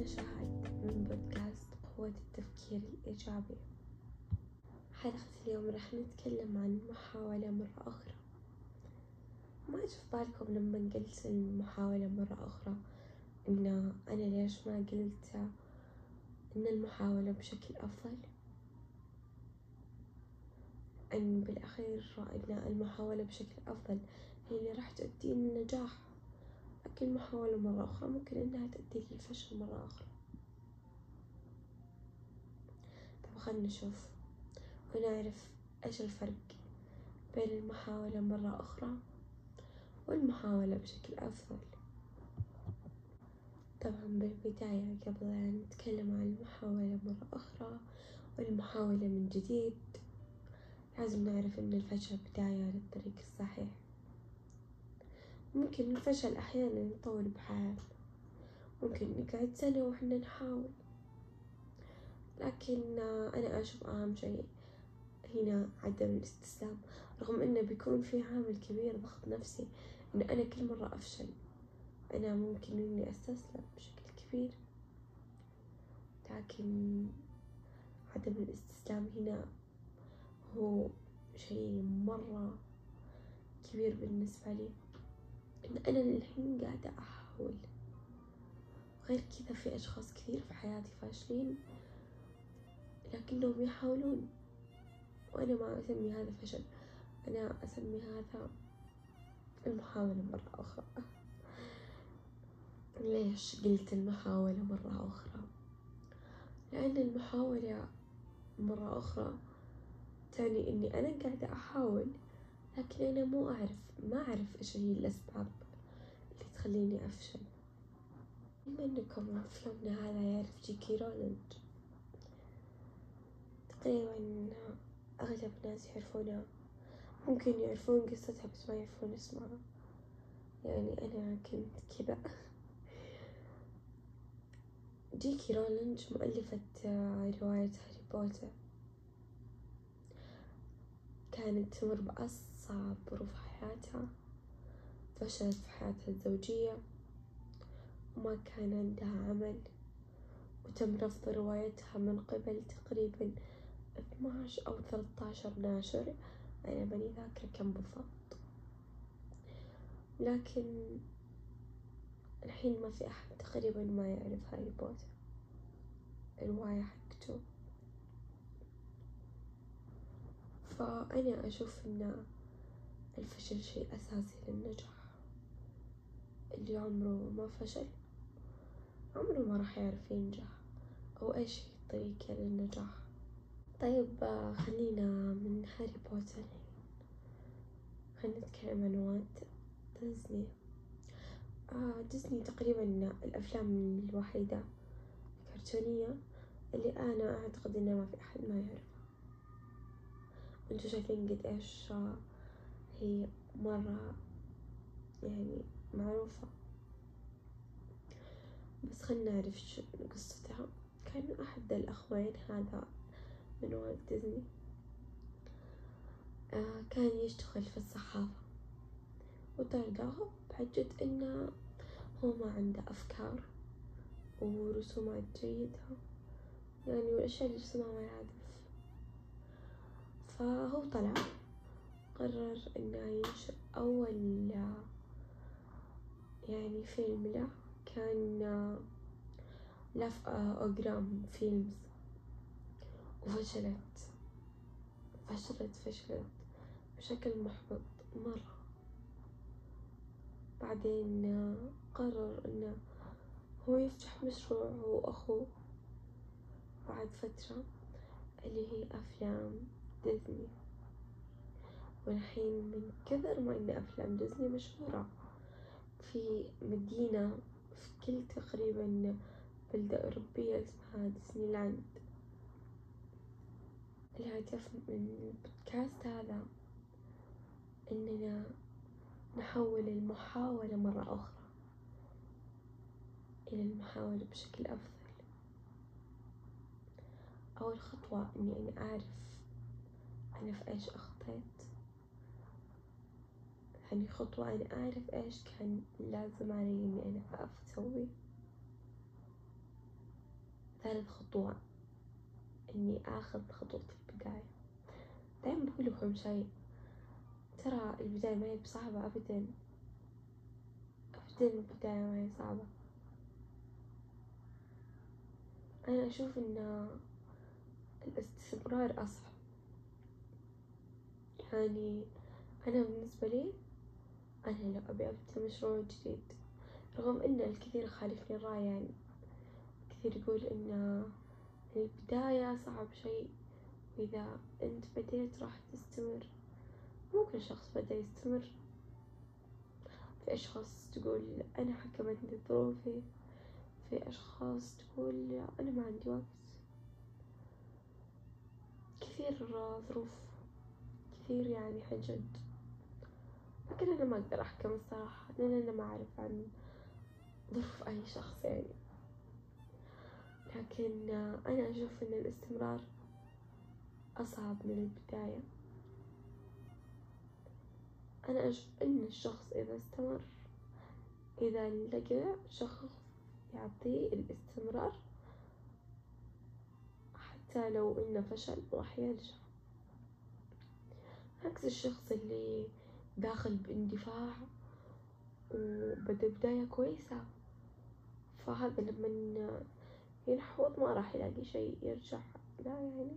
أنا شاهد من بودكاست قوة التفكير الإيجابي. حلقة اليوم راح نتكلم عن محاولة مرة أخرى. ما أجي في بالكم لما قلت المحاولة مرة أخرى إن أنا ليش ما قلت إن المحاولة بشكل أفضل؟ أن بالأخير إن المحاولة بشكل أفضل هي اللي راح تؤدي للنجاح لكن محاولة مرة أخرى ممكن إنها تؤدي للفشل مرة أخرى. طب خلنا نشوف. ونعرف إيش الفرق بين المحاولة مرة أخرى والمحاولة بشكل أفضل. طبعا بالبداية قبل أن نتكلم عن المحاولة مرة أخرى والمحاولة من جديد لازم نعرف إن الفشل بداية للطريق الصحيح. ممكن الفشل أحيانا يطول بحياتنا. ممكن نقعد سنة وإحنا نحاول. لكن أنا أشوف أهم شيء هنا عدم الاستسلام. رغم إنه بيكون في عامل كبير ضغط نفسي إن أنا كل مرة أفشل أنا ممكن إني أستسلم بشكل كبير. لكن عدم الاستسلام هنا هو شيء مرة كبير بالنسبة لي. إن أنا للحين قاعدة أحاول. غير كذا في أشخاص كثير في حياتي فاشلين لكنهم يحاولون. وأنا ما أسمي هذا فشل أنا أسمي هذا المحاولة مرة أخرى. ليش قلت المحاولة مرة أخرى؟ لأن المحاولة مرة أخرى تعني إني أنا قاعدة أحاول لكن أنا مو أعرف ما أعرف إيش هي الأسباب اللي تخليني أفشل. بما إنكم فيلمنا هذا يعرف جيكي رولينج. تقريبا أغلب الناس يعرفونها. ممكن يعرفون قصتها بس ما يعرفون اسمها. يعني أنا كنت كذا. جي كي رولينج مؤلفة رواية هاري بوتر. كانت تمر بأصعب ظروف حياتها فشلت في حياتها الزوجية وما كان عندها عمل وتم رفض روايتها من قبل تقريبا اثناش أو ثلاثة ناشر أنا ماني ذاكرة كم بالضبط. لكن الحين ما في أحد تقريبا ما يعرف هاري بوتر الرواية حقته. فأنا أشوف إن الفشل شيء أساسي للنجاح. اللي عمره ما فشل عمره ما راح يعرف ينجح أو إيش هي الطريقة للنجاح طيب خلينا من هاري بوتر. خلينا نتكلم عن والت ديزني. آه ديزني تقريبا الأفلام الوحيدة الكرتونية اللي أنا أعتقد إنه ما في أحد ما يعرفها. أنتوا شايفين قد إيش هي مرة يعني معروفة. بس خلنا نعرف شو قصتها. كان أحد الأخوين هذا من والت ديزني آه كان يشتغل في الصحافة. وترقاه بحجة إنه هو ما عنده أفكار ورسومات جيدة. يعني والأشياء اللي يرسمها ما يعرف. فهو طلع قرر إنه ينشر أول يعني فيلم له كان لاف أوجرام فيلمز. وفشلت. فشلت فشلت. بشكل محبط. مرة. بعدين قرر إنه هو يفتح مشروع هو وأخوه. بعد فترة اللي هي أفلام ديزني. والحين من كثر ما إن أفلام ديزني مشهورة. في مدينة في كل تقريبا بلدة أوروبية اسمها ديزني لاند الهدف من البودكاست هذا إننا نحول المحاولة مرة أخرى إلى المحاولة بشكل أفضل. أول خطوة إني أنا أعرف أنا في إيش أخطيت. ثاني خطوة أنا أعرف إيش كان لازم علي إني أنا أسوي. ثالث خطوة إني آخذ خطوة البداية دايما بقول لكم شيء ترى البداية ما هي بصعبة أبدا. أبدا البداية ما هي صعبة. أنا أشوف إن الاستمرار أصعب. يعني أنا بالنسبة لي أنا لو أبي أبدأ مشروع جديد رغم إن الكثير يخالفني الرأي يعني. كثير يقول إن البداية صعب شيء وإذا أنت بديت راح تستمر. مو كل شخص بدأ يستمر. في أشخاص تقول أنا حكمتني ظروفي في أشخاص تقول أنا ما عندي وقت. كثير ظروف كثير يعني حجج. لكن أنا ما أقدر أحكم الصراحة لأن أنا ما أعرف عن ظروف أي شخص يعني. لكن أنا أشوف إن الاستمرار أصعب من البداية. أنا أشوف إن الشخص إذا استمر إذا لقى شخص يعطيه الاستمرار حتى لو إنه فشل راح يرجع عكس الشخص اللي داخل باندفاع وبدأ بداية كويسة. فهذا لما ينحوض ما راح يلاقي شيء يرجع. لا يعني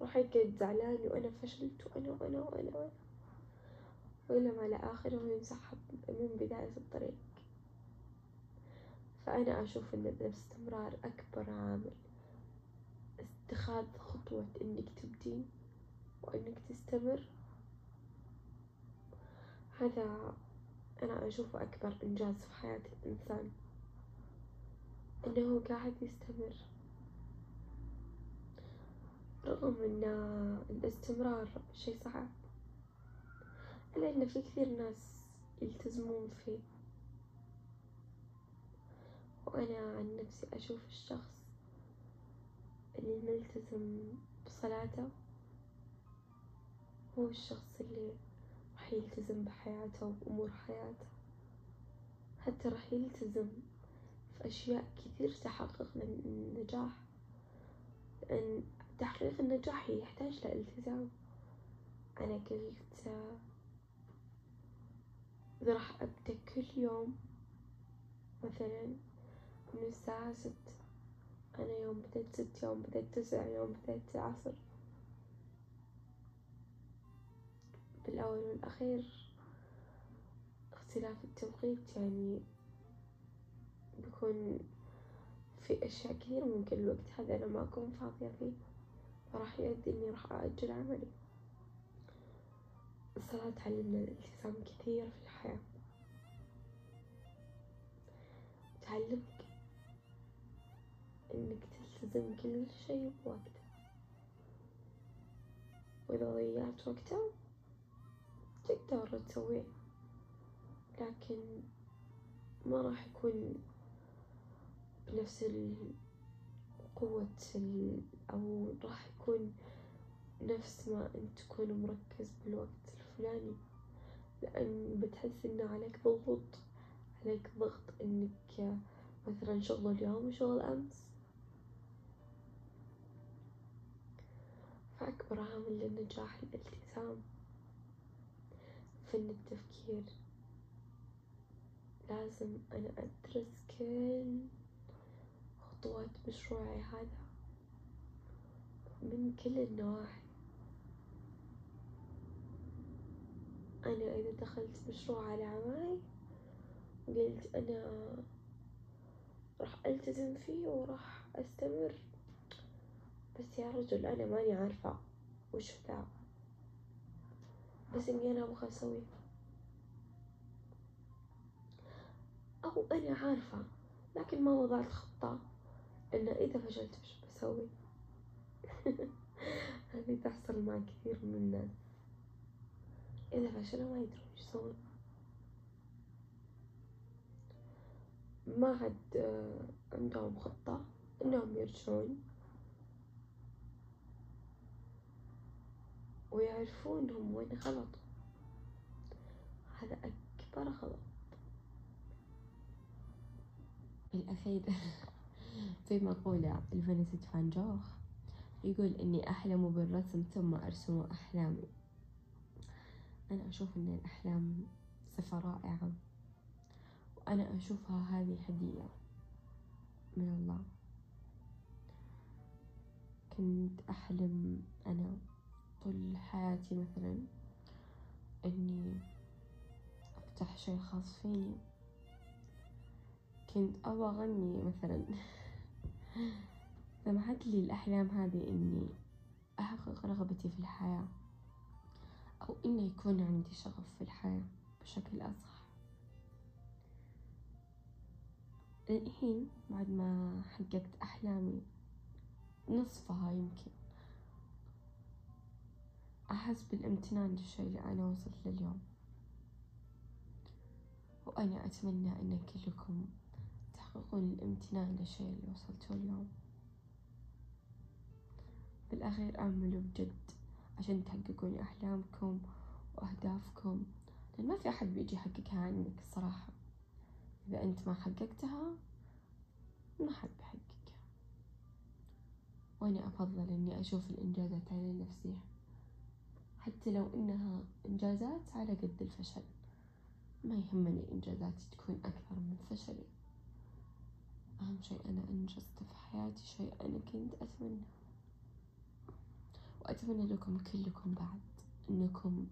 راح يقعد زعلان وأنا فشلت وأنا وأنا وأنا وأنا. وإلى ما لا آخره ينسحب من بداية الطريق. فأنا أشوف إن الاستمرار أكبر عامل اتخاذ خطوة إنك تبدين وإنك تستمر. هذا أنا أشوفه أكبر إنجاز في حياة الإنسان إنه قاعد يستمر. رغم إن الاستمرار شي صعب إلا إن في كثير ناس يلتزمون فيه. وأنا عن نفسي أشوف الشخص اللي ملتزم بصلاته هو الشخص اللي راح يلتزم بحياته وبأمور حياته. حتى راح يلتزم في أشياء كثير تحقق النجاح. لأن تحقيق النجاح يحتاج لالتزام. أنا قلت إذا راح أبدأ كل يوم مثلا من الساعة ست أنا يوم بدأت ست يوم بدأت تسع يوم بدأت عصر. بالأول والأخير اختلاف التوقيت يعني بيكون في أشياء كثير ممكن الوقت هذا أنا ما أكون فاضية فيه فراح يؤدي إني راح أأجل عملي. الصلاة تعلمنا الالتزام كثير في الحياة. تعلمك إنك تلتزم كل شيء بوقته وإذا ضيعت وقته تقدر تسويه. لكن ما راح يكون بنفس قوة أو راح يكون نفس ما أنت تكون مركز بالوقت الفلاني. لأن بتحس إن عليك ضغوط عليك ضغط إنك مثلا شغل اليوم وشغل أمس. فأكبر عامل للنجاح الالتزام. فن التفكير. لازم أنا أدرس كل خطوات مشروعي هذا من كل النواحي. أنا إذا دخلت مشروع على عماي قلت أنا راح ألتزم فيه وراح أستمر. بس يا رجل أنا ماني عارفة وش ذا. إني أنا أبغى أسويه. أو أنا عارفة لكن ما وضعت خطة إن إذا فشلت وش بسوي. هذه تحصل مع كثير من الناس. إذا فشلوا ما يدرون وش يسوون. ما عاد عندهم خطة إنهم يرجعون. ويعرفون هم وين غلطوا هذا أكبر غلط. بالأخير في مقولة لفينسنت فان جوخ يقول إني أحلم بالرسم ثم أرسم أحلامي. أنا أشوف إن الأحلام صفة رائعة وأنا أشوفها هذه هدية من الله. كنت أحلم أنا طول حياتي مثلا إني أفتح شي خاص فيني. كنت أبغى أغني مثلا. سمحت لي الأحلام هذه إني أحقق رغبتي في الحياة أو إنه يكون عندي شغف في الحياة بشكل أصح. الحين بعد ما حققت أحلامي نصفها يمكن. أحس بالامتنان للشيء اللي أنا وصلت له اليوم. وأنا أتمنى أن كلكم تحققون الامتنان للشيء اللي وصلتوا اليوم. بالأخير أعملوا بجد عشان تحققون أحلامكم وأهدافكم لأن ما في أحد بيجي يحققها عنك الصراحة. إذا أنت ما حققتها ما حد بيحققها. وأنا أفضل إني أشوف الإنجازات على نفسي. حتى لو إنها إنجازات على قد الفشل. ما يهمني إنجازاتي تكون أكثر من فشلي. أهم شيء أنا أنجزت في حياتي شيء أنا كنت أتمنى. وأتمنى لكم كلكم بعد أنكم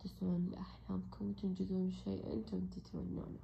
تسعون لأحلامكم وتنجزون شيء أنتم تتمنونه.